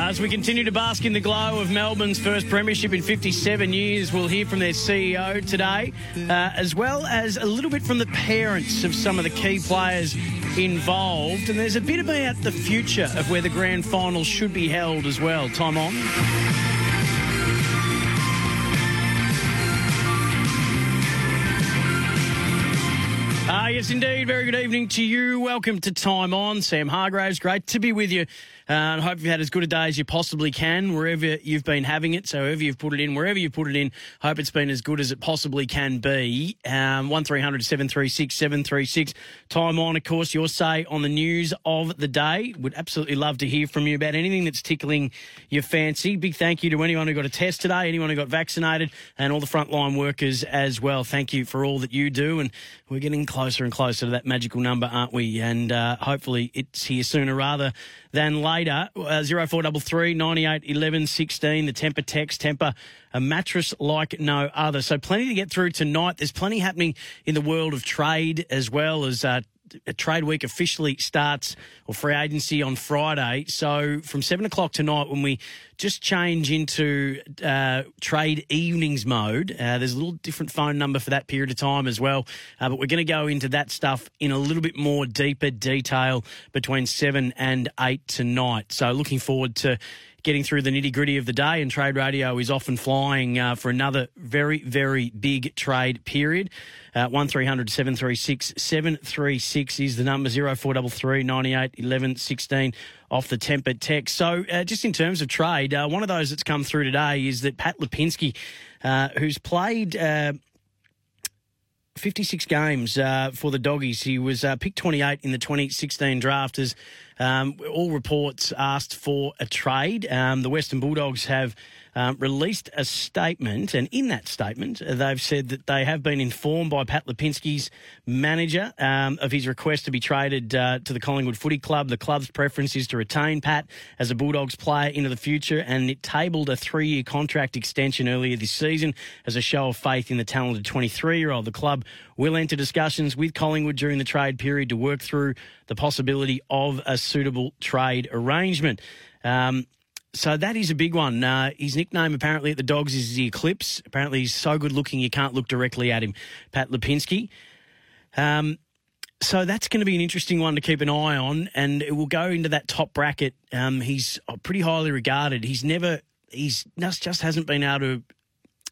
As we continue to bask in the glow of Melbourne's first premiership in 57 years, we'll hear from their CEO today, uh, as well as a little bit from the parents of some of the key players involved. And there's a bit about the future of where the grand final should be held as well. Time on. Ah, yes, indeed. Very good evening to you. Welcome to Time On. Sam Hargraves, great to be with you. Uh, and I hope you've had as good a day as you possibly can wherever you've been having it. So, wherever you've put it in, wherever you put it in, hope it's been as good as it possibly can be. Um, 1300 736 736. Time on, of course, your say on the news of the day. Would absolutely love to hear from you about anything that's tickling your fancy. Big thank you to anyone who got a test today, anyone who got vaccinated, and all the frontline workers as well. Thank you for all that you do. And we're getting closer and closer to that magical number, aren't we? And uh, hopefully it's here sooner rather than later. Uh, 0433 98 11 16, the Tempur text, Tempur, a mattress like no other. So plenty to get through tonight. There's plenty happening in the world of trade as well as uh, trade week officially starts or free agency on Friday. So from seven o'clock tonight, when we just change into uh, trade evenings mode, uh, there's a little different phone number for that period of time as well. Uh, but we're going to go into that stuff in a little bit more deeper detail between seven and eight tonight. So looking forward to getting through the nitty gritty of the day, and Trade Radio is often flying uh, for another very, very big trade period. Uh, 1300 736 736 is the number 0433 98 11 16 off the tempered text. So, uh, just in terms of trade, uh, one of those that's come through today is that Pat Lipinski, uh, who's played. Uh, 56 games uh, for the Doggies. He was picked 28 in the 2016 draft as um, all reports asked for a trade. Um, the Western Bulldogs have um, released a statement, and in that statement, uh, they've said that they have been informed by Pat Lipinski's manager um, of his request to be traded uh, to the Collingwood Footy Club. The club's preference is to retain Pat as a Bulldogs player into the future, and it tabled a three-year contract extension earlier this season as a show of faith in the talented 23-year-old. The club will enter discussions with Collingwood during the trade period to work through the possibility of a suitable trade arrangement. Um, so that is a big one. Uh, his nickname apparently at the Dogs is the Eclipse. Apparently he's so good looking you can't look directly at him. Pat Lipinski. Um, so that's going to be an interesting one to keep an eye on, and it will go into that top bracket. Um, he's pretty highly regarded. He's never, he's just, just hasn't been able to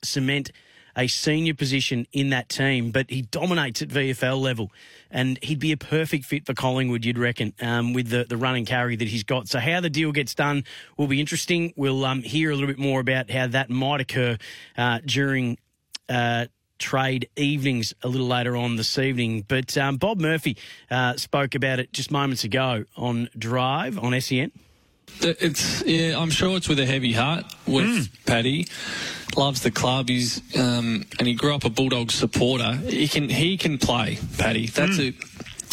cement a senior position in that team, but he dominates at VFL level, and he'd be a perfect fit for Collingwood, you'd reckon, um, with the, the running carry that he's got. So how the deal gets done will be interesting. We'll um, hear a little bit more about how that might occur uh, during. Uh, trade evenings a little later on this evening. But um, Bob Murphy uh, spoke about it just moments ago on Drive on SEN. It's yeah, I'm sure it's with a heavy heart with mm. Paddy. Loves the club. He's um, and he grew up a Bulldogs supporter. He can he can play, Paddy. That's mm. it.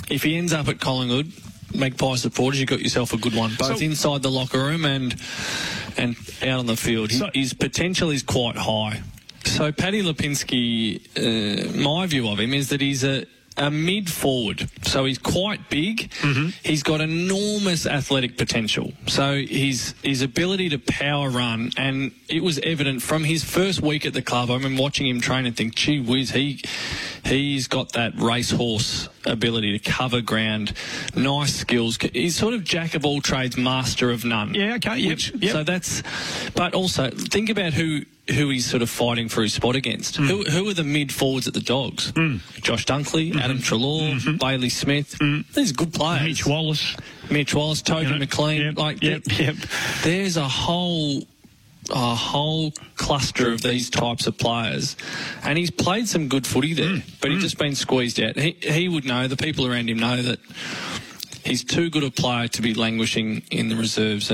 If he ends up at Collingwood, make Magpie supporters, you got yourself a good one, both so, inside the locker room and and out on the field. So, his potential is quite high. So Paddy Lipinski, uh, my view of him is that he's a a mid forward. So he's quite big. Mm-hmm. He's got enormous athletic potential. So his his ability to power run, and it was evident from his first week at the club. I remember watching him train and think, gee whiz, he he's got that racehorse ability to cover ground, nice skills. He's sort of jack of all trades, master of none. Yeah, okay, yep, Which- yep. So that's, but also think about who who he's sort of fighting for his spot against. Hmm. Who, who are the mid forwards at the Dogs? Mm. Josh Dunkley, mm-hmm. Adam Treloar, mm-hmm. Bailey Smith. Mm-hmm. These are good players. Mitch Wallis. Mitch Wallis, Toby You know, McLean. yep, like yep, yep. there's a whole a whole cluster of these types of players, and he's played some good footy there, Hmm. but he's just been squeezed out. He he would know. The people around him know that he's too good a player to be languishing in the reserves.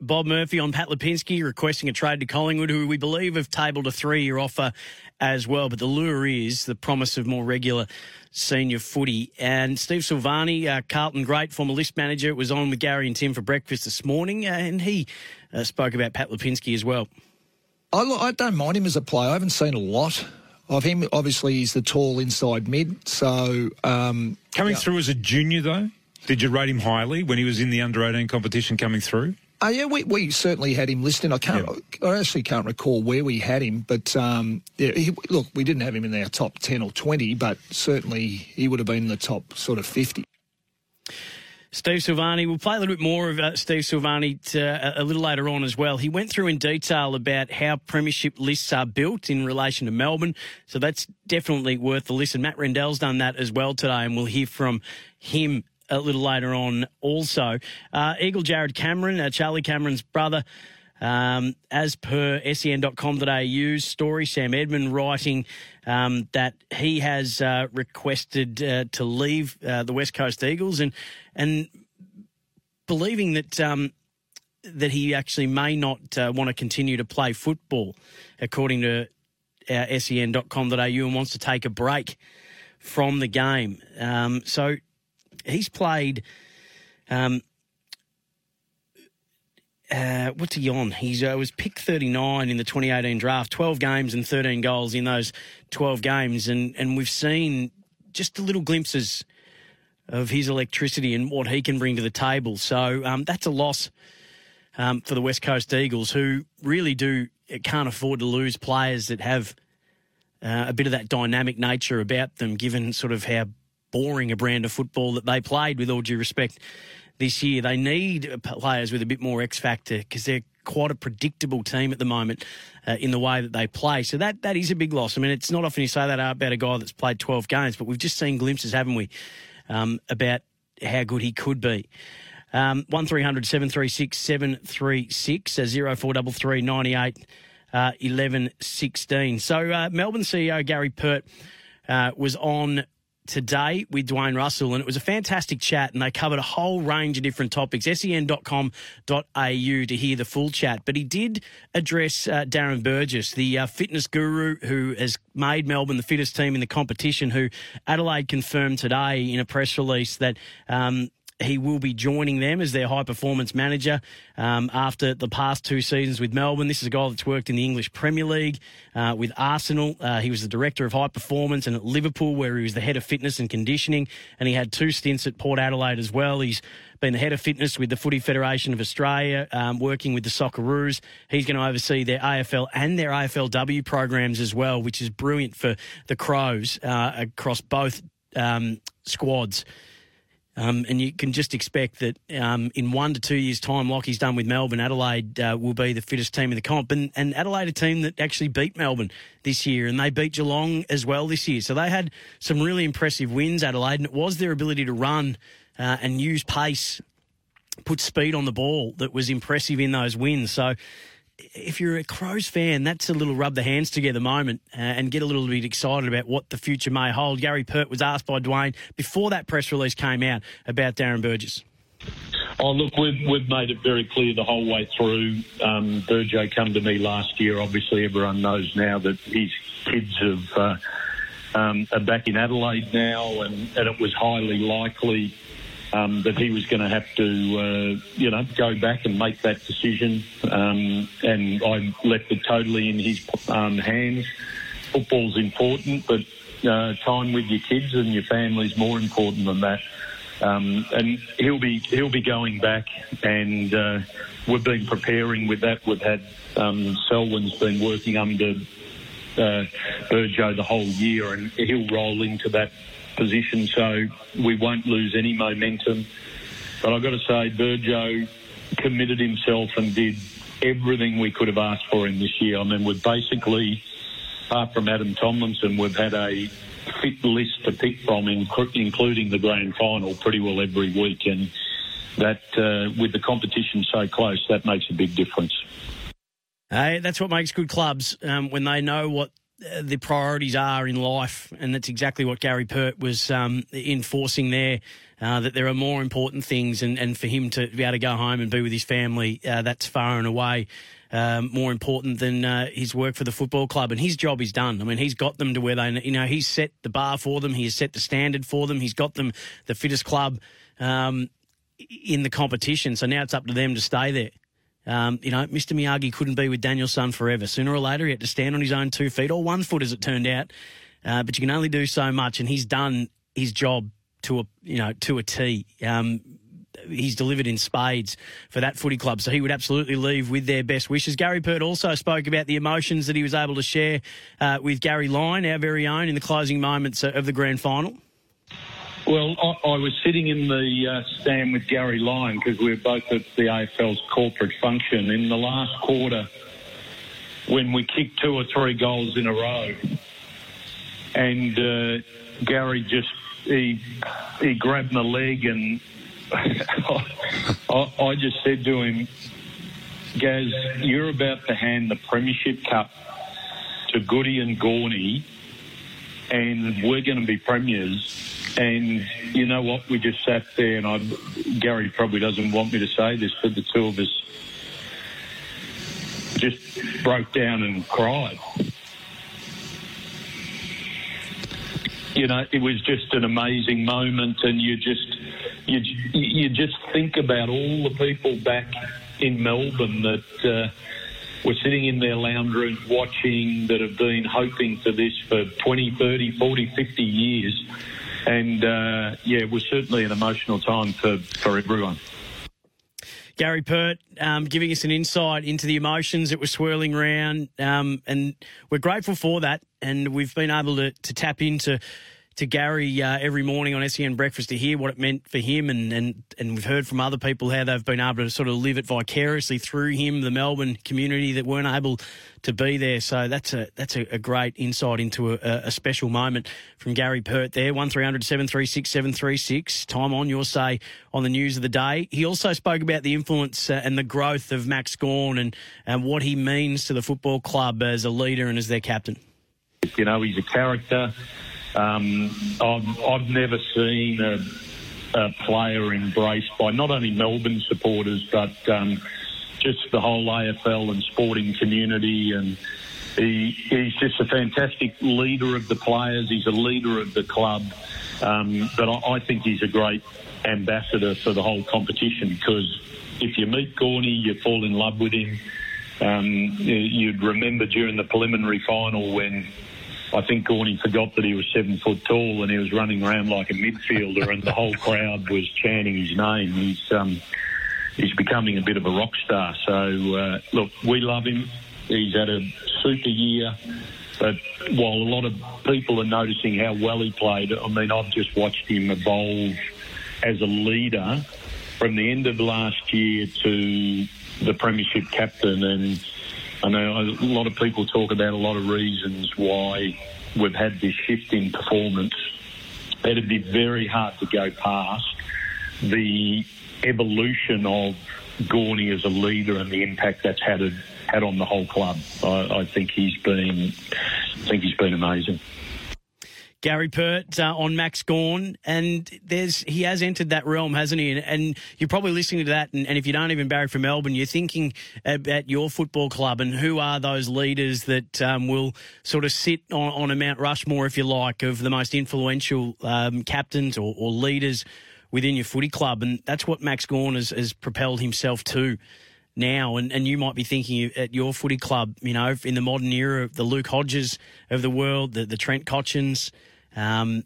Bob Murphy on Pat Lipinski requesting a trade to Collingwood, who we believe have tabled a three-year offer as well. But the lure is the promise of more regular senior footy. And Steve Silvagni, uh, Carlton great former list manager, was on with Gary and Tim for breakfast this morning, uh, and he uh, spoke about Pat Lipinski as well. I, I don't mind him as a player. I haven't seen a lot of him. Obviously, he's the tall inside mid. So um, Coming through as a junior, though, did you rate him highly when he was in the under 18 competition coming through? Oh yeah, we, we certainly had him listed. I can't. I actually can't recall where we had him, but um, yeah, he, look, we didn't have him in our top ten or twenty, but certainly he would have been in the top sort of fifty. Steve Silvagni, we'll play a little bit more of uh, Steve Silvagni to, uh, a little later on as well. He went through in detail about how premiership lists are built in relation to Melbourne. So that's definitely worth the listen. Matt Rendell's done that as well today, and we'll hear from him a little later on also. Uh, Eagle Jarrod Cameron, uh, Charlie Cameron's brother, um, as per sen.com.au story, Sam Edmund writing um, that he has uh, requested uh, to leave uh, the West Coast Eagles and and believing that um, that he actually may not uh, want to continue to play football, according to uh, sen.com.au, and wants to take a break from the game. Um, so he's played. Um, uh, what's he on? He uh, was picked 39 in the 2018 draft, 12 games and 13 goals in those 12 games, and and we've seen just little glimpses of his electricity and what he can bring to the table. So um, that's a loss um, for the West Coast Eagles, who really do can't afford to lose players that have uh, a bit of that dynamic nature about them, given sort of how boring a brand of football that they played. With all due respect, this year they need players with a bit more X factor because they're quite a predictable team at the moment uh, in the way that they play. So that that is a big loss. I mean, it's not often you say that about a guy that's played 12 games, but we've just seen glimpses, haven't we, um, about how good he could be. Um, 1300 736 736 uh, 0433 98 uh, 11 16. So uh, Melbourne CEO Gary Pert uh, was on today with Dwayne Russell, and it was a fantastic chat, and they covered a whole range of different topics. sen.com.au to hear the full chat. But he did address uh, Darren Burgess, the uh, fitness guru who has made Melbourne the fittest team in the competition, who Adelaide confirmed today in a press release that. Um, he will be joining them as their high performance manager um, after the past two seasons with Melbourne. This is a guy that's worked in the English Premier League uh, with Arsenal. Uh, he was the director of high performance and at Liverpool, where he was the head of fitness and conditioning. And he had two stints at Port Adelaide as well. He's been the head of fitness with the Footy Federation of Australia, um, working with the Socceroos. He's going to oversee their AFL and their AFLW programs as well, which is brilliant for the Crows uh, across both um, squads. Um, and you can just expect that um, in one to two years' time, like he's done with Melbourne, Adelaide uh, will be the fittest team in the comp. And, and Adelaide, a team that actually beat Melbourne this year, and they beat Geelong as well this year. So they had some really impressive wins, Adelaide, and it was their ability to run uh, and use pace, put speed on the ball that was impressive in those wins. So if you're a Crows fan, that's a little rub the hands together moment uh, and get a little bit excited about what the future may hold. Gary Pert was asked by Dwayne before that press release came out about Darren Burgess. Oh, look, we've, we've made it very clear the whole way through. Um, Burjo come to me last year. Obviously, everyone knows now that his kids have, uh, um, are back in Adelaide now, and, and it was highly likely um, that he was going to have to, uh, you know, go back and make that decision. Um, and I left it totally in his um, hands. Football's important, but uh, time with your kids and your family is more important than that. Um, and he'll be he'll be going back, and uh, we've been preparing with that. We've had um, Selwyn's been working under uh, Burjo the whole year, and he'll roll into that position, so we won't lose any momentum. But I've got to say, Burjo committed himself and did everything we could have asked for him this year. I mean, we've basically, apart from Adam Tomlinson, we've had a fit list to pick from, including the grand final, pretty well every week. And that, uh, with the competition so close, that makes a big difference. Hey, that's what makes good clubs um, when they know what the priorities are in life, and that's exactly what Gary Pert was um, enforcing there. Uh, that there are more important things, and, and for him to be able to go home and be with his family, uh, that's far and away um, more important than uh, his work for the football club. And his job is done. I mean, he's got them to where they, you know, he's set the bar for them. He has set the standard for them. He's got them the fittest club um, in the competition. So now it's up to them to stay there. Um, you know, Mr. Miyagi couldn't be with Daniel-son forever. Sooner or later, he had to stand on his own two feet, or one foot, as it turned out. Uh, but you can only do so much, and he's done his job to a you know to a T. Um, he's delivered in spades for that footy club, so he would absolutely leave with their best wishes. Gary Pert also spoke about the emotions that he was able to share uh, with Gary Lyon, our very own, in the closing moments of the grand final. Well, I, I was sitting in the uh, stand with Gary Lyon because we were both at the AFL's corporate function in the last quarter when we kicked two or three goals in a row. And uh, Gary just, he, he grabbed my leg and I, I just said to him, Gaz, you're about to hand the Premiership Cup to Goody and Gawny and we're going to be premiers and you know what? We just sat there, and I, Gary probably doesn't want me to say this, but the two of us just broke down and cried. You know, it was just an amazing moment, and you just you you just think about all the people back in Melbourne that. Uh, were sitting in their lounge rooms watching that have been hoping for this for 20, 30, 40, 50 years and uh, yeah, it was certainly an emotional time for, for everyone. Gary Pert um, giving us an insight into the emotions that were swirling around, um, and we're grateful for that. And we've been able to, to tap into to Gary uh, every morning on SEN Breakfast to hear what it meant for him, and, and and we've heard from other people how they've been able to sort of live it vicariously through him, the Melbourne community that weren't able to be there. So that's a that's a, a great insight into a, a, special moment from Gary Pert there. One 736 736 Time on your say on the news of the day. He also spoke about the influence uh, and the growth of Max Gawn and and what he means to the football club as a leader and as their captain. You know, he's a character. Um, I've, I've never seen a, a, player embraced by not only Melbourne supporters but um, just the whole AFL and sporting community. And he, he's just a fantastic leader of the players. He's a leader of the club. Um, but I, I think he's a great ambassador for the whole competition because if you meet Gawny, you fall in love with him. Um, you'd remember during the preliminary final when I think Gawny forgot that he was seven foot tall and he was running around like a midfielder, and the whole crowd was chanting his name. He's um, he's becoming a bit of a rock star. So uh, look, we love him. He's had a super year. But while a lot of people are noticing how well he played, I mean, I've just watched him evolve as a leader from the end of last year to the premiership captain and I know a lot of people talk about a lot of reasons why we've had this shift in performance. It'd be very hard to go past the evolution of Gawny as a leader and the impact that's had had on the whole club. I, I think he's been, I think he's been amazing. Gary Pert uh, on Max Gawn, and there's he has entered that realm, hasn't he? And, and you're probably listening to that, and, and, if you don't even barry from Melbourne, you're thinking about your football club and who are those leaders that um, will sort of sit on, on, a Mount Rushmore, if you like, of the most influential um, captains or, or, leaders within your footy club, and that's what Max Gawn has, has propelled himself to now, and, and you might be thinking at your footy club, you know, in the modern era, the Luke Hodges of the world, the, the Trent Cotchins, Um,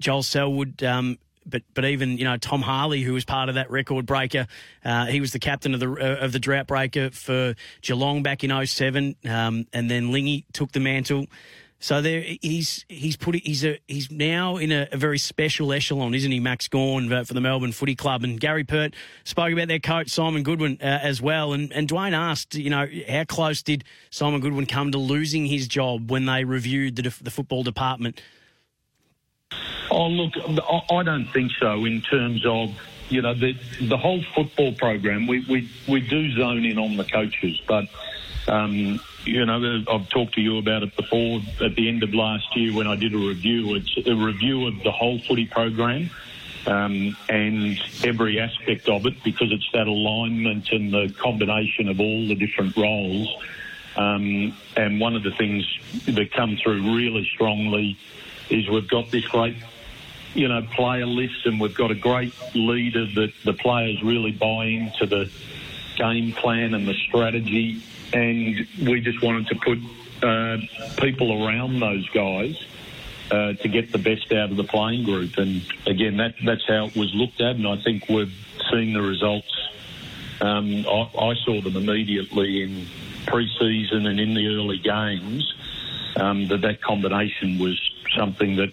Joel Selwood, um, but but even you know Tom Harley, who was part of that record breaker, uh, he was the captain of the uh, of the drought breaker for Geelong back in 07, um, and then Lingy took the mantle. So there, he's he's put he's a he's now in a, a very special echelon, isn't he, Max Gawn uh, for the Melbourne Footy Club? And Gary Pert spoke about their coach Simon Goodwin uh, as well. And and Dwayne asked, you know, how close did Simon Goodwin come to losing his job when they reviewed the the football department? Oh, look, I don't think so in terms of, you know, the, the whole football program. We, we, we do zone in on the coaches, but, um, you know, I've talked to you about it before at the end of last year when I did a review. It's a review of the whole footy program. Um, and every aspect of it because it's that alignment and the combination of all the different roles. Um, and one of the things that come through really strongly is we've got this great, you know, player list and we've got a great leader that the players really buy into the game plan and the strategy. And we just wanted to put uh, people around those guys uh, to get the best out of the playing group. And again, that, that's how it was looked at. And I think we've seen the results. Um, I, I, saw them immediately in pre-season and in the early games. Um, that that combination was something that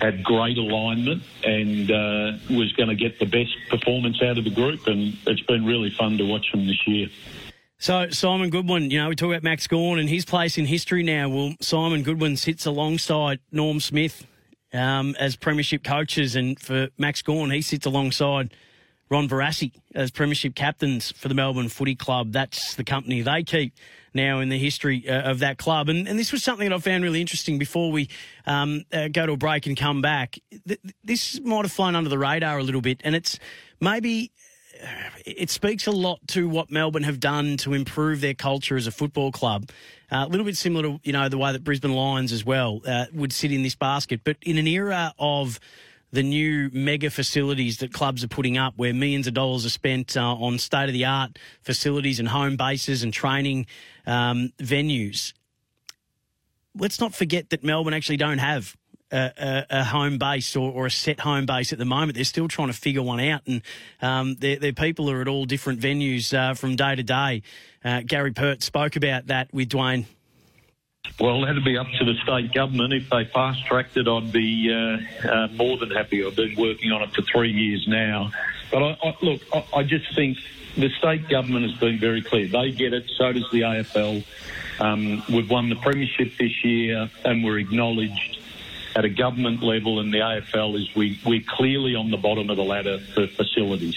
had great alignment and uh, was going to get the best performance out of the group. And it's been really fun to watch them this year. So Simon Goodwin, you know, we talk about Max Gawn and his place in history now. Well, Simon Goodwin sits alongside Norm Smith um, as premiership coaches, and for Max Gawn, he sits alongside Ron Barassi as premiership captains for the Melbourne Footy Club. That's the company they keep now in the history uh, of that club. And, and this was something that I found really interesting before we um, uh, go to a break and come back. Th- this might have flown under the radar a little bit, and it's maybe it speaks a lot to what Melbourne have done to improve their culture as a football club. Uh, a little bit similar to you know the way that Brisbane Lions as well uh, would sit in this basket, but in an era of the new mega facilities that clubs are putting up, where millions of dollars are spent uh, on state of the art facilities and home bases and training um, venues. Let's not forget that Melbourne actually don't have a, a, home base or, or, a set home base at the moment. They're still trying to figure one out, and um, their, their, people are at all different venues uh, from day to day. Uh, Gary Pert spoke about that with Dwayne well, that'd be up to the state government. If they fast tracked it, I'd be uh, uh, more than happy. I've been working on it for three years now. But I, I, look, I, I, just think the state government has been very clear. They get it, so does the AFL. Um, we've won the premiership this year, and we're acknowledged at a government level in the AFL is we, we're clearly on the bottom of the ladder for facilities.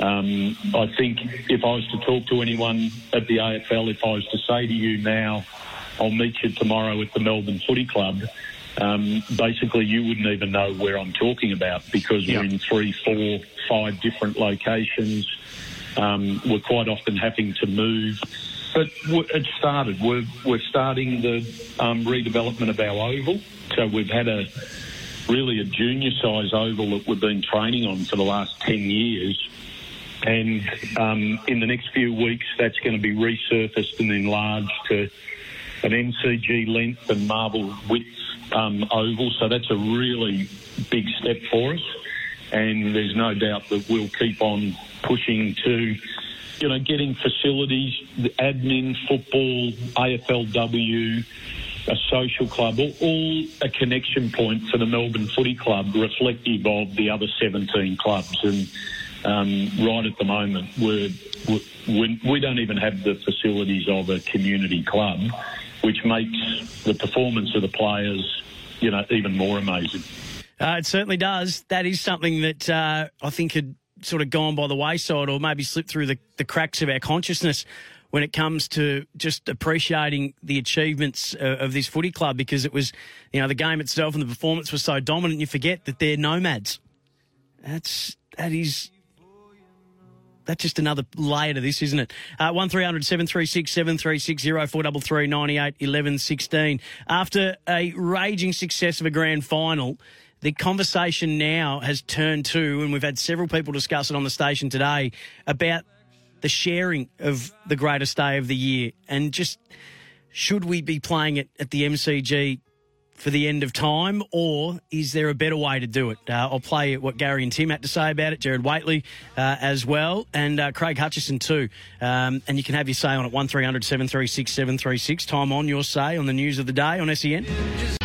Um, I think if I was to talk to anyone at the AFL, if I was to say to you now, I'll meet you tomorrow at the Melbourne Footy Club. Um, basically, you wouldn't even know where I'm talking about because we're in three, four, five different locations. Um, we're quite often having to move. But it started. We're, we're starting the um, redevelopment of our oval. So we've had a really a junior size oval that we've been training on for the last 10 years. And um, in the next few weeks, that's going to be resurfaced and enlarged to an MCG length and Marvel width um, oval. So that's a really big step for us. And there's no doubt that we'll keep on pushing to, you know, getting facilities, admin, football, AFLW, a social club, all, all, a connection point for the Melbourne Footy Club, reflective of the other 17 clubs. And um, right at the moment, we're, we're, we don't even have the facilities of a community club which makes the performance of the players, you know, even more amazing. Uh, it certainly does. That is something that uh, I think had sort of gone by the wayside or maybe slipped through the, the cracks of our consciousness when it comes to just appreciating the achievements uh, of this footy club because it was, you know, the game itself and the performance was so dominant. You forget that they're nomads. That's that is that's just another layer to this, isn't it? Uh, one 736 736 0433 98 11 16. After a raging success of a grand final, the conversation now has turned to, and we've had several people discuss it on the station today, about the sharing of the greatest day of the year and just should we be playing it at the MCG for the end of time, or is there a better way to do it? Uh, I'll play what Gary and Tim had to say about it, Gerard Whateley uh, as well, and uh, Craig Hutchison too. Um, and you can have your say on it, 1300 736 736. Time on your say on the news of the day on SEN.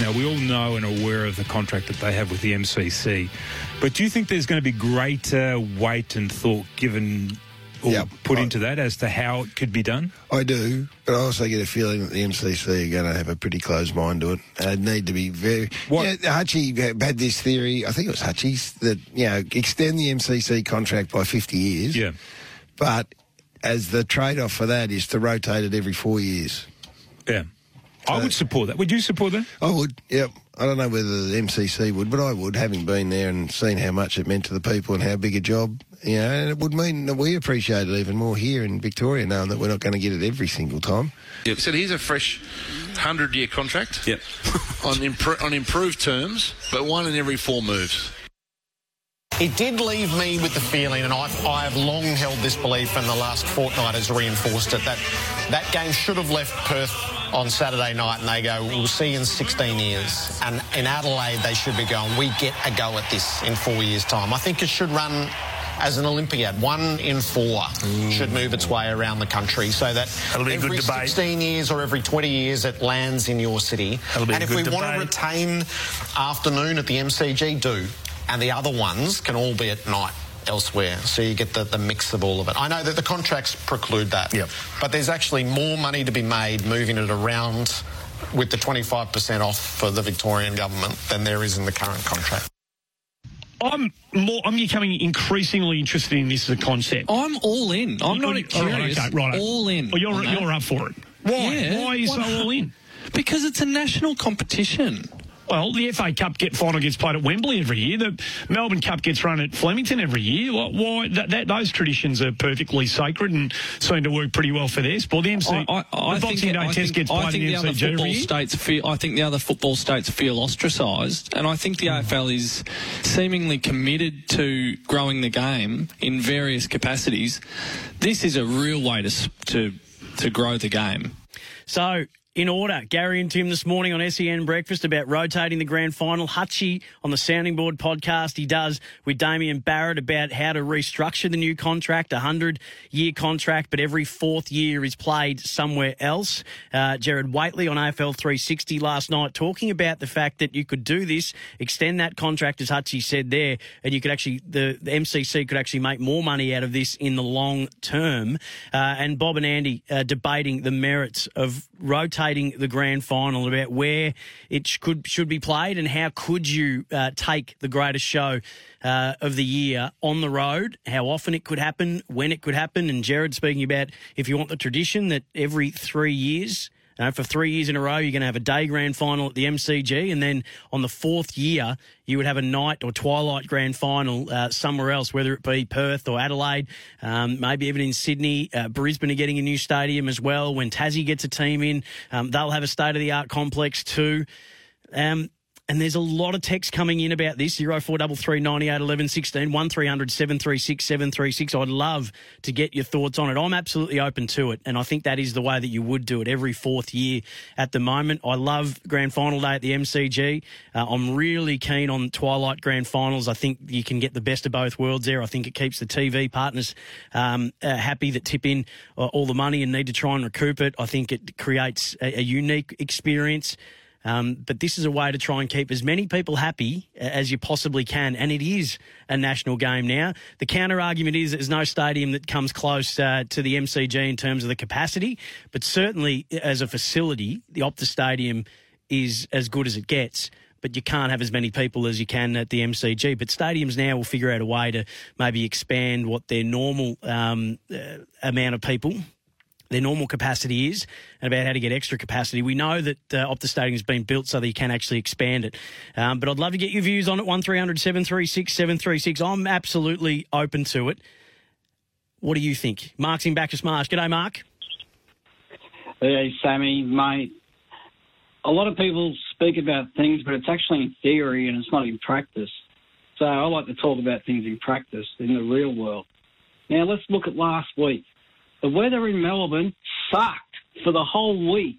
Now, we all know and are aware of the contract that they have with the MCC, but do you think there's going to be greater weight and thought given or Yep. put I- into that as to how it could be done? I do, but I also get a feeling that the MCC are going to have a pretty closed mind to it. And need to be very. What- Yeah, Hutchie had this theory, I think it was Hutchie's, that, you know, extend the MCC contract by 50 years. Yeah. But as the trade off for that is to rotate it every four years. Yeah. I would uh, support that. Would you support that? I would, yep. I don't know whether the MCC would, but I would, having been there and seen how much it meant to the people and how big a job, you know, and it would mean that we appreciate it even more here in Victoria, knowing that we're not going to get it every single time. Yep. So here's a fresh hundred-year contract. Yep. on impro- on improved terms, but one in every four moves. It did leave me with the feeling, and I've, I have long held this belief, and the last fortnight has reinforced it, that that game should have left Perth on Saturday night, and they go, we'll see you in 16 years. And in Adelaide, they should be going, we get a go at this in four years' time. I think it should run as an Olympiad. One in four should move its way around the country so that That'll be a good every debate. 16 years or every 20 years it lands in your city. And if we want to retain afternoon at the MCG, do. And the other ones can all be at night elsewhere. So you get the, the mix of all of it. I know that the contracts preclude that. Yep. But there's actually more money to be made moving it around with the 25% off for the Victorian government than there is in the current contract. I'm more. I'm becoming increasingly interested in this as a concept. I'm all in. I'm not All right, curious. okay, right. All in. Well, you're you're up for it. Why? Yeah, Why are you so all in? Because it's a national competition. Well, the FA Cup get final gets played at Wembley every year. The Melbourne Cup gets run at Flemington every year. Why? why that, that, those traditions are perfectly sacred and seem to work pretty well for their sport. The MC, I, I, the I Boxing think, Day Test think, gets I played think in the the other MCG every football year. states feel. I think the other football states feel ostracised, and I think the AFL is seemingly committed to growing the game in various capacities. This is a real way to to to grow the game. So, in order, Gary and Tim this morning on SEN Breakfast about rotating the grand final. Hutchie on the Sounding Board podcast, he does with Damien Barrett about how to restructure the new contract, a 100 year contract, but every fourth year is played somewhere else. Uh, Gerard Whateley on AFL 360 last night talking about the fact that you could do this, extend that contract, as Hutchie said there, and you could actually, the, the MCC could actually make more money out of this in the long term. Uh, and Bob and Andy uh, debating the merits of rotating the grand final about where it could should be played and how could you uh, take the greatest show uh, of the year on the road, how often it could happen, when it could happen, and Gerard speaking about if you want the tradition that every three years. Uh, for three years in a row, you're going to have a day grand final at the MCG, and then on the fourth year, you would have a night or twilight grand final uh, somewhere else, whether it be Perth or Adelaide, um, maybe even in Sydney. Uh, Brisbane are getting a new stadium as well. When Tassie gets a team in, um, they'll have a state of the art complex too. Um, and there's a lot of text coming in about this. 0433 98 11 16 1300 736 736. I'd love to get your thoughts on it. I'm absolutely open to it. And I think that is the way that you would do it every fourth year at the moment. I love Grand Final Day at the MCG. Uh, I'm really keen on Twilight Grand Finals. I think you can get the best of both worlds there. I think it keeps the TV partners um, uh, happy that tip in uh, all the money and need to try and recoup it. I think it creates a, a unique experience. Um, but this is a way to try and keep as many people happy as you possibly can. And it is a national game now. The counter argument is there's no stadium that comes close uh, to the MCG in terms of the capacity, but certainly as a facility, the Optus Stadium is as good as it gets. But you can't have as many people as you can at the MCG. But stadiums now will figure out a way to maybe expand what their normal um, uh, amount of people their normal capacity is and about how to get extra capacity. We know that uh, Optus Stadium has been built so that you can actually expand it. Um, but I'd love to get your views on it. 1300 736 736. I'm absolutely open to it. What do you think? Mark's in Bacchus Marsh. G'day, Mark. Hey, Sammy, mate. A lot of people speak about things, but it's actually in theory and it's not in practice. So I like to talk about things in practice, in the real world. Now, let's look at last week. The weather in Melbourne sucked for the whole week.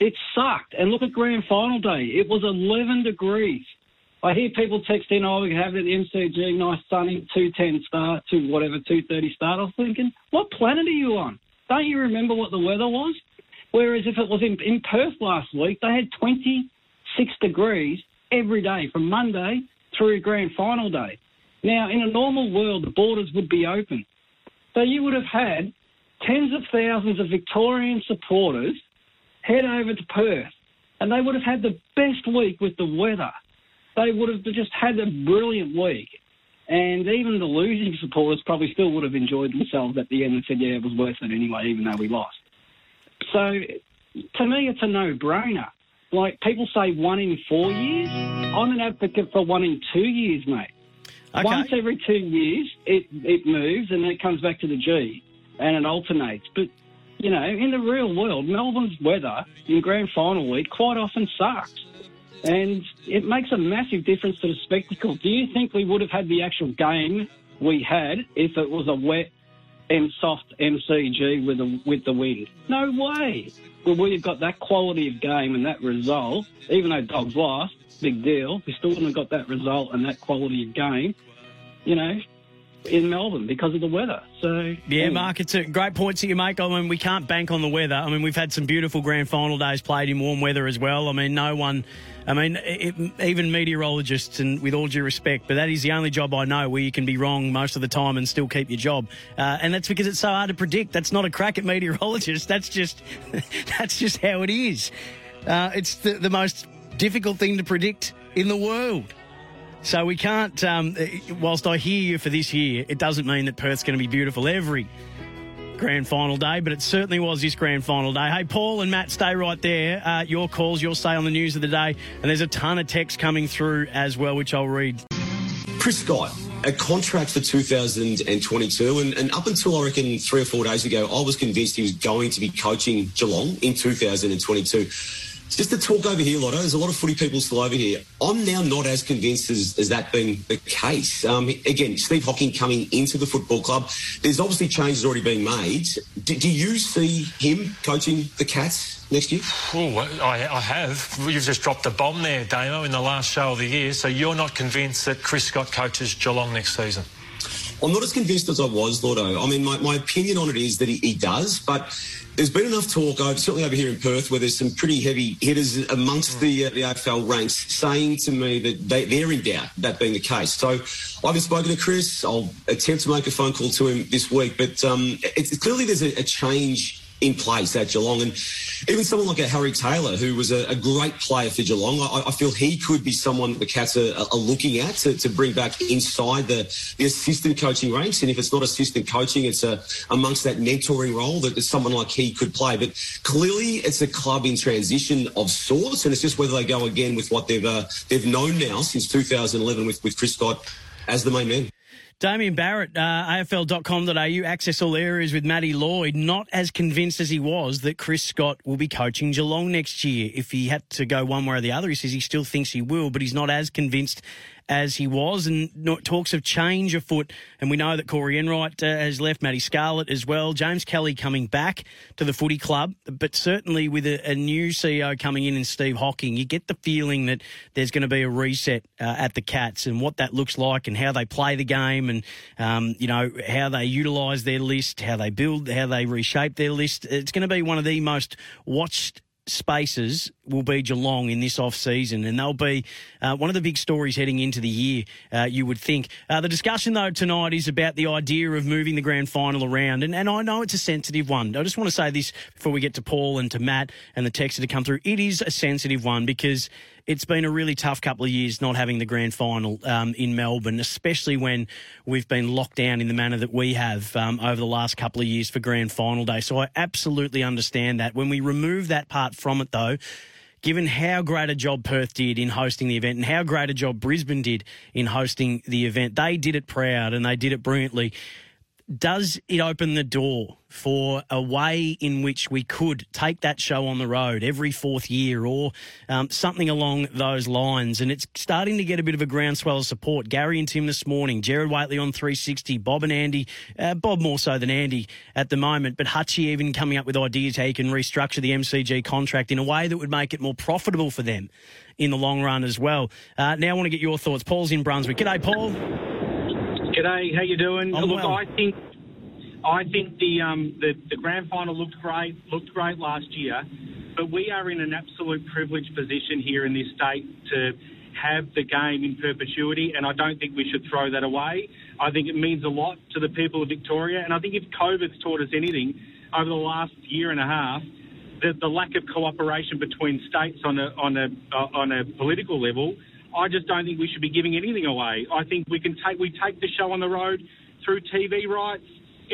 It sucked. And look at grand final day. It was 11 degrees. I hear people texting, oh, we have it MCG, nice sunny, 210 start, to whatever, 230 start. I was thinking, what planet are you on? Don't you remember what the weather was? Whereas if it was in, in Perth last week, they had 26 degrees every day from Monday through grand final day. Now, in a normal world, the borders would be open. So you would have had tens of thousands of Victorian supporters head over to Perth, and they would have had the best week with the weather. They would have just had a brilliant week. And even the losing supporters probably still would have enjoyed themselves at the end and said, yeah, it was worth it anyway, even though we lost. So to me, it's a no brainer. Like people say one in four years. I'm an advocate for one in two years, mate. Okay. Once every two years, it, it moves and then it comes back to the G and it alternates. But, you know, in the real world, Melbourne's weather in grand final week quite often sucks. And it makes a massive difference to the spectacle. Do you think we would have had the actual game we had if it was a wet and soft MCG with the, with the wind? No way. Well, we have got that quality of game and that result, even though Dogs lost, big deal. We still wouldn't have got that result and that quality of game, you know, in Melbourne because of the weather. So Yeah, Mark, it's a great points that you make. I mean, we can't bank on the weather. I mean, we've had some beautiful grand final days played in warm weather as well. I mean, no one, I mean, it, even meteorologists, and with all due respect, but that is the only job I know where you can be wrong most of the time and still keep your job. Uh, and that's because it's so hard to predict. That's not a crack at meteorologists. That's just, that's just how it is. Uh, it's the, the most difficult thing to predict in the world. So we can't, um, whilst I hear you for this year, it doesn't mean that Perth's going to be beautiful every grand final day, but it certainly was this grand final day. Hey, Paul and Matt, stay right there. Uh, your calls, your say on the news of the day. And there's a ton of text coming through as well, which I'll read. Chris Scott, a contract for 2022, and, and up until I reckon three or four days ago, I was convinced he was going to be coaching Geelong in 2022. Just to talk over here, Lotto, there's a lot of footy people still over here. I'm now not as convinced as, as that being the case. Um, again, Steve Hocking coming into the football club, there's obviously changes already being made. Do, do you see him coaching the Cats next year? Oh, I, I have. You've just dropped a bomb there, Damo, in the last show of the year. So you're not convinced that Chris Scott coaches Geelong next season? I'm not as convinced as I was, Lotto. I mean, my, my opinion on it is that he, he does, but there's been enough talk, over, certainly over here in Perth, where there's some pretty heavy hitters amongst the, uh, the AFL ranks saying to me that they, they're in doubt, that being the case. So I haven't spoken to Chris. I'll attempt to make a phone call to him this week, but um, it's, clearly there's a, a change in place at Geelong. And even someone like a Harry Taylor, who was a, a great player for Geelong, I, I, feel he could be someone the Cats are, are looking at to, to, bring back inside the, the, assistant coaching ranks. And if it's not assistant coaching, it's a, amongst that mentoring role that someone like he could play. But clearly, it's a club in transition of sorts, and it's just whether they go again with what they've uh, they've known now since 2011 with, with Chris Scott as the main man. Damien Barrett, uh, AFL.com.au, access all areas with Matty Lloyd, not as convinced as he was that Chris Scott will be coaching Geelong next year. If he had to go one way or the other, he says he still thinks he will, but he's not as convinced as he was, and talks of change afoot. And we know that Corey Enright uh, has left, Matty Scarlett as well, James Kelly coming back to the footy club, but certainly with a, a new CEO coming in and Steve Hocking, you get the feeling that there's going to be a reset uh, at the Cats and what that looks like and how they play the game and, um, you know, how they utilise their list, how they build, how they reshape their list. It's going to be one of the most watched spaces will be Geelong in this off season, and they'll be uh, one of the big stories heading into the year. Uh, you would think. Uh, the discussion though tonight is about the idea of moving the grand final around, and, and I know it's a sensitive one. I just want to say this before we get to Paul and to Matt and the texter to come through. It is a sensitive one because it's been a really tough couple of years not having the grand final um, in Melbourne, especially when we've been locked down in the manner that we have um, over the last couple of years for grand final day. So I absolutely understand that. When we remove that part from it, though, given how great a job Perth did in hosting the event and how great a job Brisbane did in hosting the event, they did it proud and they did it brilliantly does it open the door for a way in which we could take that show on the road every fourth year or um, something along those lines? And it's starting to get a bit of a groundswell of support. Gary and Tim this morning, Gerard Whateley on 360, Bob and Andy, uh, Bob more so than Andy at the moment, but Hutchie even coming up with ideas how you can restructure the MCG contract in a way that would make it more profitable for them in the long run as well. Uh, now I want to get your thoughts. Paul's in Brunswick. G'day, Paul. G'day, how you doing? I'm Look, well. I think I think the um the, the grand final looked great, looked great last year, but we are in an absolute privileged position here in this state to have the game in perpetuity, and I don't think we should throw that away. I think it means a lot to the people of Victoria, and I think if COVID's taught us anything over the last year and a half, the, the lack of cooperation between states on a on a uh, on a political level, I just don't think we should be giving anything away. I think we can take we take the show on the road through TV rights.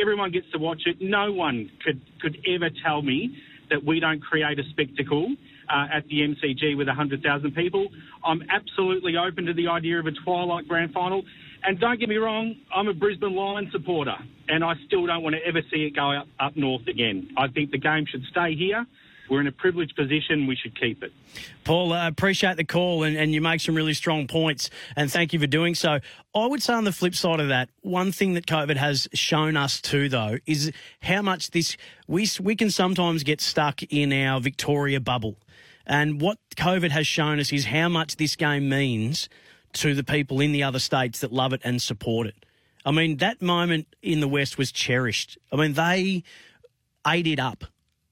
Everyone gets to watch it. No one could could ever tell me that we don't create a spectacle uh, at the MCG with 100,000 people. I'm absolutely open to the idea of a twilight grand final. And don't get me wrong, I'm a Brisbane Lions supporter, and I still don't want to ever see it go up, up north again. I think the game should stay here. We're in a privileged position. We should keep it. Paul, I appreciate the call and, and you make some really strong points and thank you for doing so. I would say on the flip side of that, one thing that COVID has shown us too, though, is how much this we we can sometimes get stuck in our Victoria bubble, and what COVID has shown us is how much this game means to the people in the other states that love it and support it. I mean, that moment in the West was cherished. I mean, they ate it up.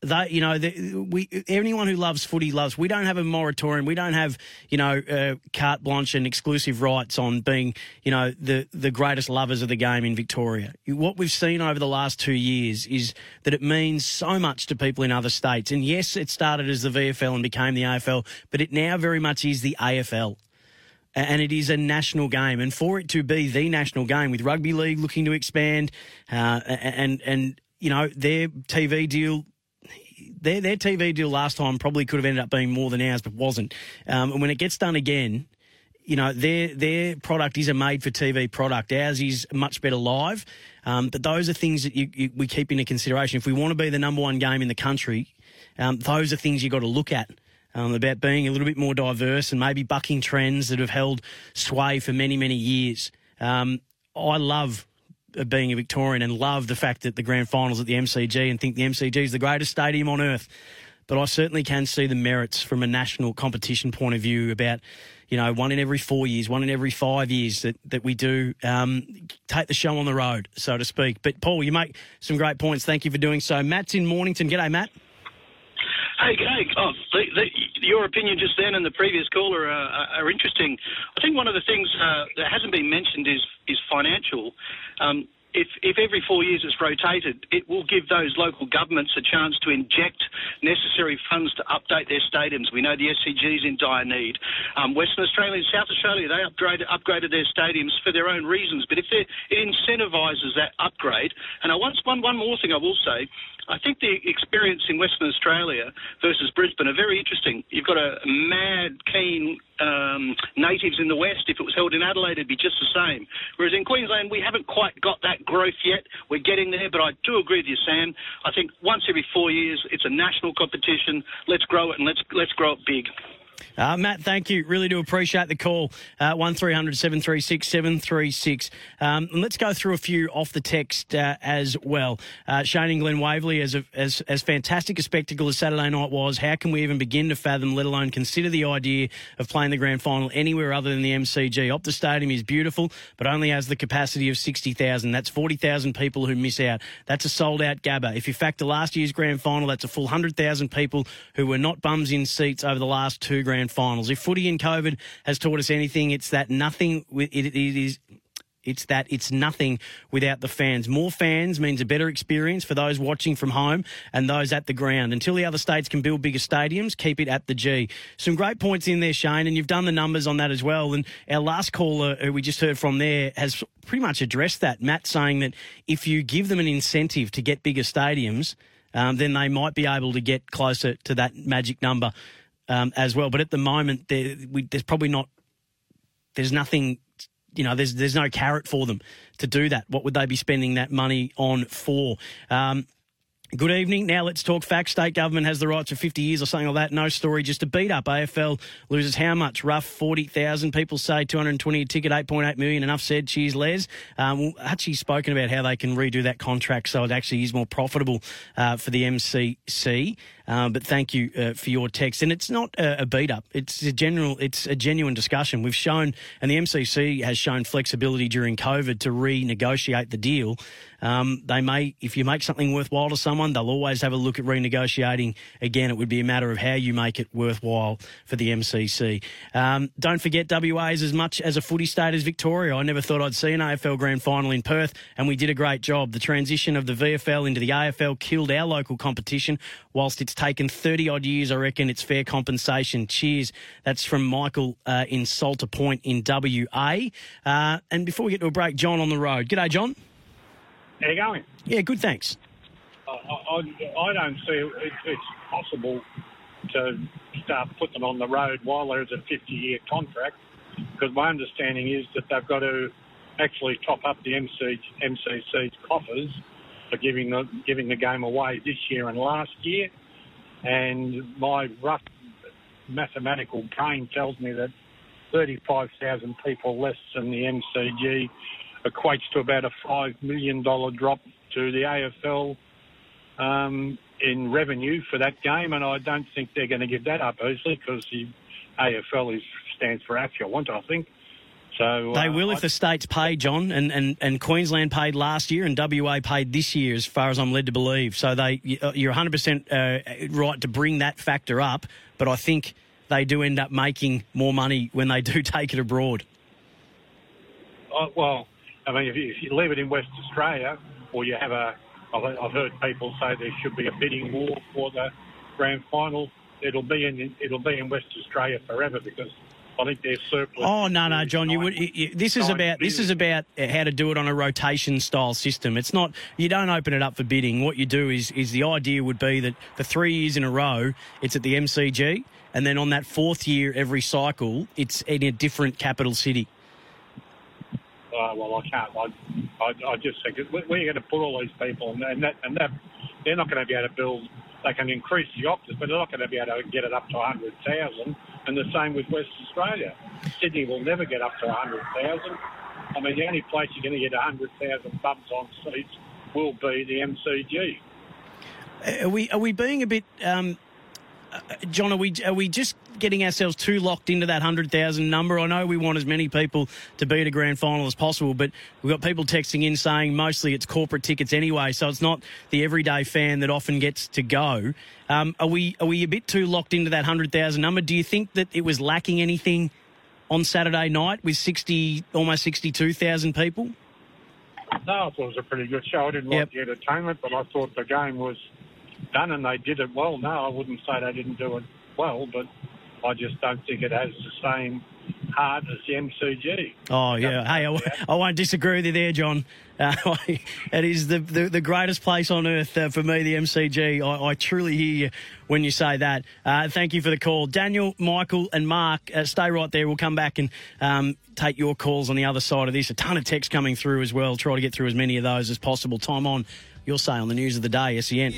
They, you know, the, we anyone who loves footy loves. We don't have a moratorium. We don't have, you know, uh, carte blanche and exclusive rights on being, you know, the the greatest lovers of the game in Victoria. What we've seen over the last two years is that it means so much to people in other states. And yes, it started as the VFL and became the AFL, but it now very much is the AFL and it is a national game. And for it to be the national game, with rugby league looking to expand, uh, and and you know their TV deal. Their, their TV deal last time probably could have ended up being more than ours, but wasn't. Um, and when it gets done again, you know their their product is a made for TV product. Ours is much better live. Um, but those are things that you, you, we keep into consideration. If we want to be the number one game in the country, um, those are things you've got to look at um, about being a little bit more diverse and maybe bucking trends that have held sway for many, many years. Um, I love being a Victorian and love the fact that the grand finals at the MCG and think the MCG is the greatest stadium on earth. But I certainly can see the merits from a national competition point of view about, you know, one in every four years, one in every five years that, that we do um, take the show on the road, so to speak. But Paul, you make some great points. Thank you for doing so. Matt's in Mornington. G'day, Matt. Hey, g'day. Oh, the, the, your opinion just then and the previous caller uh, are interesting. I think one of the things uh, that hasn't been mentioned is is financial. Um, if, if every four years it's rotated, it will give those local governments a chance to inject necessary funds to update their stadiums. We know the SCG is in dire need. Um, Western Australia and South Australia, they upgraded, upgraded their stadiums for their own reasons, but if it incentivises that upgrade, and I once, one, one more thing I will say, I think the experience in Western Australia versus Brisbane are very interesting. You've got a mad, keen um, natives in the West. If it was held in Adelaide, it'd be just the same. Whereas in Queensland, we haven't quite got that growth yet. We're getting there, but I do agree with you, Sam. I think once every four years, it's a national competition. Let's grow it and let's let's grow it big. Uh, Matt, thank you. Really do appreciate the call. Uh, 1300 736 736. Um, let's go through a few off the text uh, as well. Uh, Shane and Glen Waverley, as, a, as, as fantastic a spectacle as Saturday night was, how can we even begin to fathom, let alone consider the idea of playing the grand final anywhere other than the MCG? Optus Stadium is beautiful, but only has the capacity of 60,000. That's 40,000 people who miss out. That's a sold out Gabba. If you factor last year's grand final, that's a full 100,000 people who were not bums in seats over the last two grand finals. If footy and COVID has taught us anything, it's that nothing. It, it is. It's that it's nothing without the fans. More fans means a better experience for those watching from home and those at the ground. Until the other states can build bigger stadiums, keep it at the G. Some great points in there, Shane, and you've done the numbers on that as well. And our last caller, who we just heard from there, has pretty much addressed that. Matt saying that if you give them an incentive to get bigger stadiums, um, then they might be able to get closer to that magic number um, as well. But at the moment, there, we, there's probably not, there's nothing you know, there's there's no carrot for them to do that. What would they be spending that money on for? Um, Good evening. Now let's talk facts. State government has the rights for 50 years or something like that. No story, just a beat up. AFL loses how much? Rough 40,000. People say 220 a ticket, 8.8 million. Enough said. Cheers, Les. Um, Hutchie's spoken about how they can redo that contract so it actually is more profitable uh, for the MCC. Um, but thank you uh, for your text. And it's not a, a beat up. It's a general. It's a genuine discussion. We've shown, and the MCC has shown flexibility during COVID to renegotiate the deal. Um, they may, if you make something worthwhile to someone, they'll always have a look at renegotiating. Again, it would be a matter of how you make it worthwhile for the MCC. Um, don't forget, WA is as much as a footy state as Victoria. I never thought I'd see an AFL grand final in Perth, and we did a great job. The transition of the VFL into the AFL killed our local competition, whilst it's taken 30 odd years, I reckon it's fair compensation. Cheers. That's from Michael uh, in Salter Point in WA. Uh, and before we get to a break, John on the road. G'day, John. How you going? Yeah, good, thanks. I, I, don't see it, it's possible to start putting them on the road while there's a 50-year contract, because my understanding is that they've got to actually top up the MC, MCC's coffers for giving the giving the game away this year and last year. And my rough mathematical brain tells me that 35,000 people less than the MCG equates to about a $5 million drop to the AFL um, in revenue for that game. And I don't think they're going to give that up easily because the AFL is, stands for affluent, I think. So They uh, will if I- the states pay, John, and, and, and Queensland paid last year and WA paid this year, as far as I'm led to believe. So they you're 100% uh, right to bring that factor up, but I think they do end up making more money when they do take it abroad. Uh, well, I mean, if you, if you leave it in West Australia, or you have a, I've, I've heard people say there should be a bidding war for the grand final. It'll be in it'll be in West Australia forever because I think they're surplus. Oh no, no, John. You would. You, this is about this is about how to do it on a rotation style system. It's not. You don't open it up for bidding. What you do is is the idea would be that for three years in a row, it's at the MCG, and then on that fourth year, every cycle, it's in a different capital city. Uh, well, I can't. I, I, I just think where are you going to put all these people, and, and that and that they're not going to be able to build. They can increase the Optus, but they're not going to be able to get it up to 100,000. And the same with West Australia. Sydney will never get up to 100,000. I mean, the only place you're going to get 100,000 bums on seats will be the MCG. Are we are we being a bit, um, John? Are we are we just getting ourselves too locked into that hundred thousand number? I know we want as many people to be at a grand final as possible, but we've got people texting in saying mostly it's corporate tickets anyway, so it's not the everyday fan that often gets to go. Um, are we are we a bit too locked into that hundred thousand number? Do you think that it was lacking anything on Saturday night with sixty almost sixty two thousand people? No, I thought it was a pretty good show. I didn't like the entertainment, but I thought the game was done and they did it well. No, I wouldn't say they didn't do it well, but I just don't think it has the same heart as the MCG. Oh yeah, hey, I, w- I won't disagree with you there, John. Uh, it is the, the the greatest place on earth uh, for me, the MCG. I, I truly hear you when you say that. Uh, thank you for the call, Daniel, Michael, and Mark. Uh, stay right there. We'll come back and um, take your calls on the other side of this. A ton of text coming through as well. Try to get through as many of those as possible. Time on. Your say on the news of the day, SEN.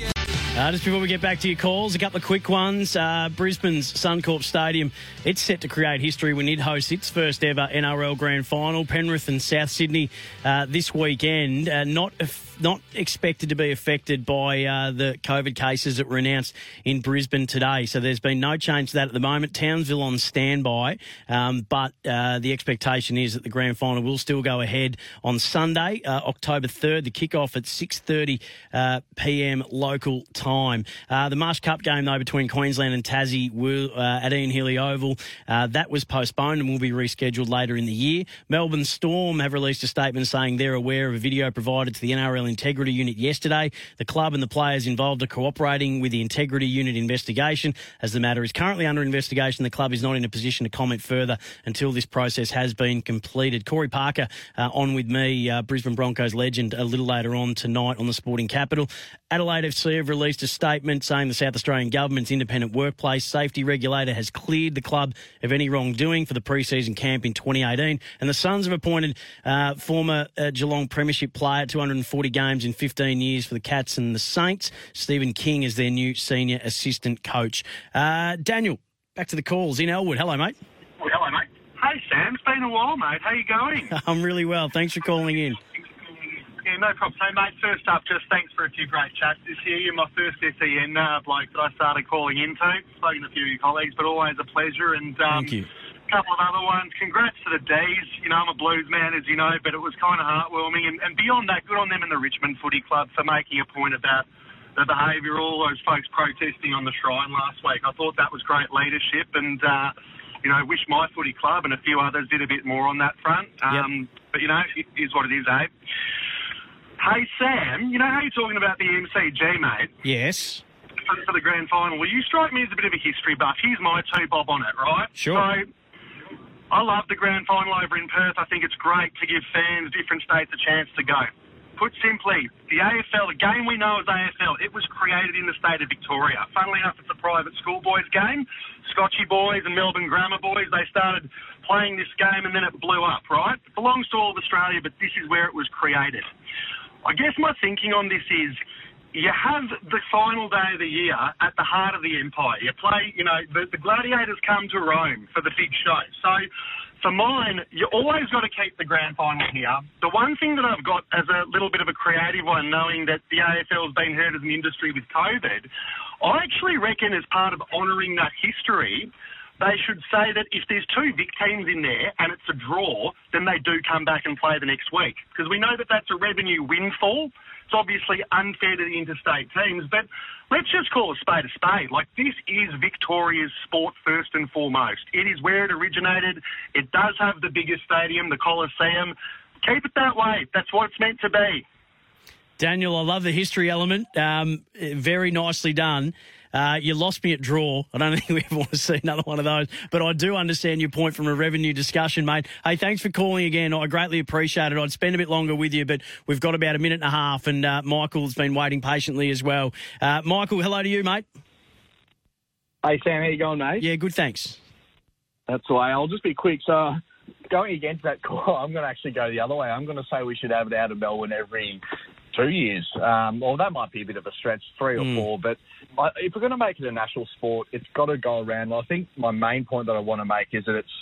Uh, just before we get back to your calls, a couple of quick ones. Uh, Brisbane's Suncorp Stadium, it's set to create history when it hosts its first ever NRL Grand Final. Penrith and South Sydney uh, this weekend. Uh, not not expected to be affected by uh, the COVID cases that were announced in Brisbane today. So there's been no change to that at the moment. Townsville on standby, um, but uh, the expectation is that the grand final will still go ahead on Sunday, uh, October 3rd. The kickoff at 6:30 uh, p.m. local time. Uh, the Marsh Cup game though between Queensland and Tassie will uh, at Ian Healy Oval that was postponed and will be rescheduled later in the year. Melbourne Storm have released a statement saying they're aware of a video provided to the NRL Integrity Unit yesterday. The club and the players involved are cooperating with the Integrity Unit investigation. As the matter is currently under investigation, the club is not in a position to comment further until this process has been completed. Corey Parker uh, on with me, uh, Brisbane Broncos legend, a little later on tonight on the Sporting Capital. Adelaide FC have released a statement saying the South Australian Government's independent workplace safety regulator has cleared the club of any wrongdoing for the pre-season camp in 2018. And the Suns have appointed uh, former uh, Geelong Premiership player, 240 games in 15 years for the Cats and the Saints, Stephen King is their new senior assistant coach. Uh, Daniel, back to the calls in Elwood. Hello, mate. Hello, mate. Hey, Sam. It's been a while, mate. How you going? I'm really well. Thanks for calling in. Yeah, no problem. So, mate, first up, just thanks for a few great chats this year. You're my first SEN uh, bloke that I started calling into. Spoken to a few of your colleagues, but always a pleasure. And um, Thank you. Couple of other ones. Congrats to the D's. You know, I'm a blues man, as you know, but it was kind of heartwarming. And, and beyond that, good on them in the Richmond Footy Club for making a point about the behaviour, all those folks protesting on the shrine last week. I thought that was great leadership and, uh, you know, wish my footy club and a few others did a bit more on that front. Um, But, you know, it is what it is, eh? Hey, Sam, you know how you're talking about the MCG, mate? Yes. for, for the grand final. Well, you strike me as a bit of a history buff. Here's my two bob on it, right? Sure. So, I love the grand final over in Perth. I think it's great to give fans different states a chance to go. Put simply, the AFL, the game we know as AFL, it was created in the state of Victoria. Funnily enough, it's a private schoolboys game. Scotchy boys and Melbourne Grammar boys, they started playing this game and then it blew up, right? It belongs to all of Australia, but this is where it was created. I guess my thinking on this is you have the final day of the year at the heart of the empire. You play, you know, the, the gladiators come to Rome for the big show. So for mine, you always got to keep the grand final here. The one thing that I've got as a little bit of a creative one, knowing that the AFL has been hurt as an industry with COVID, I actually reckon as part of honouring that history, they should say that if there's two Vic teams in there and it's a draw, then they do come back and play the next week. Because we know that that's a revenue windfall. It's obviously unfair to the interstate teams, but let's just call a spade a spade. Like, this is Victoria's sport first and foremost. It is where it originated. It does have the biggest stadium, the Coliseum. Keep it that way. That's what it's meant to be. Daniel, I love the history element. Um, very nicely done. Uh, you lost me at draw. I don't think we ever want to see another one of those, but I do understand your point from a revenue discussion, mate. Hey, thanks for calling again. I greatly appreciate it. I'd spend a bit longer with you, but we've got about a minute and a half, and uh, Michael's been waiting patiently as well. Uh, Michael, hello to you, mate. Hey, Sam, how you going, mate? Yeah, good, thanks. That's the way. I'll just be quick. So, going against that call, I'm going to actually go the other way. I'm going to say we should have it out of Melbourne every two years. Um, well, that might be a bit of a stretch, three or Mm. four. But I, if we're going to make it a national sport, it's got to go around. I think my main point that I want to make is that it's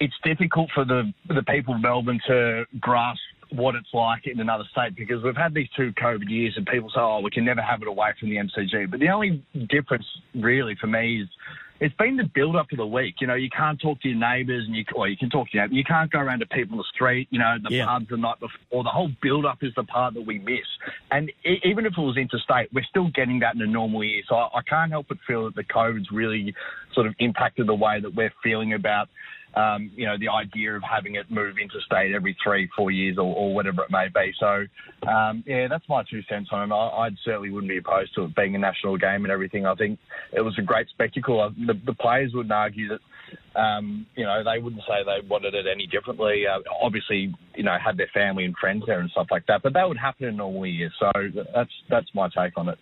it's difficult for the the people of Melbourne to grasp what it's like in another state because we've had these two COVID years and people say, oh, we can never have it away from the MCG. But the only difference really for me is it's been the build up of the week. You know, you can't talk to your neighbours and you, or you can talk to your, you can't go around to people in the street, you know, the Yeah. pubs the night before. The whole build up is the part that we miss. And e- even if it was interstate, we're still getting that in a normal year. So I, I can't help but feel that the COVID's really sort of impacted the way that we're feeling about um, you know, the idea of having it move interstate every three, four years or, or whatever it may be. So, um, yeah, that's my two cents on it. I, I certainly wouldn't be opposed to it being a national game and everything. I think it was a great spectacle. The, the players wouldn't argue that, um, you know, they wouldn't say they wanted it any differently. Uh, obviously, you know, had their family and friends there and stuff like that, but that would happen in normal years. So that's that's my take on it.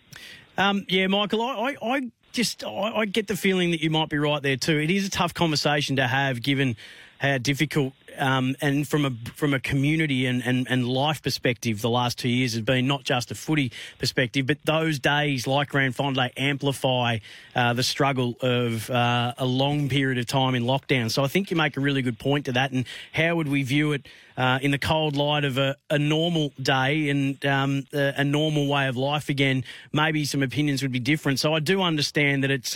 Um, yeah, Michael, I, I just I, I get the feeling that you might be right there too. It is a tough conversation to have, given how difficult um, and from a from a community and, and, and life perspective, the last two years has been not just a footy perspective, but those days like Grand Final amplify uh, the struggle of uh, a long period of time in lockdown. So I think you make a really good point to that. And how would we view it uh, in the cold light of a, a normal day and um, a, a normal way of life again? Maybe some opinions would be different. So I do understand that it's.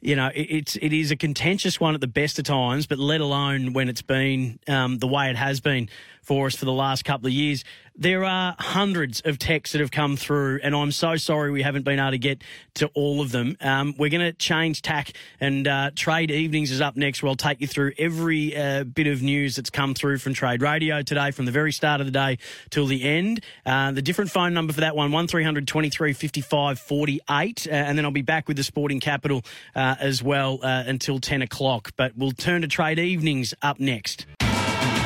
You know, it, it's it is a contentious one at the best of times, but let alone when it's been um, the way it has been for us for the last couple of years. There are hundreds of texts that have come through, and I'm so sorry we haven't been able to get to all of them. Um, we're going to change tack, and uh, Trade Evenings is up next, where I'll take you through every uh, bit of news that's come through from Trade Radio today, from the very start of the day till the end. Uh, the different phone number for that one, 1300 23 55 48, uh, and then I'll be back with the Sporting Capital uh, as well uh, until 10 o'clock. But we'll turn to Trade Evenings up next.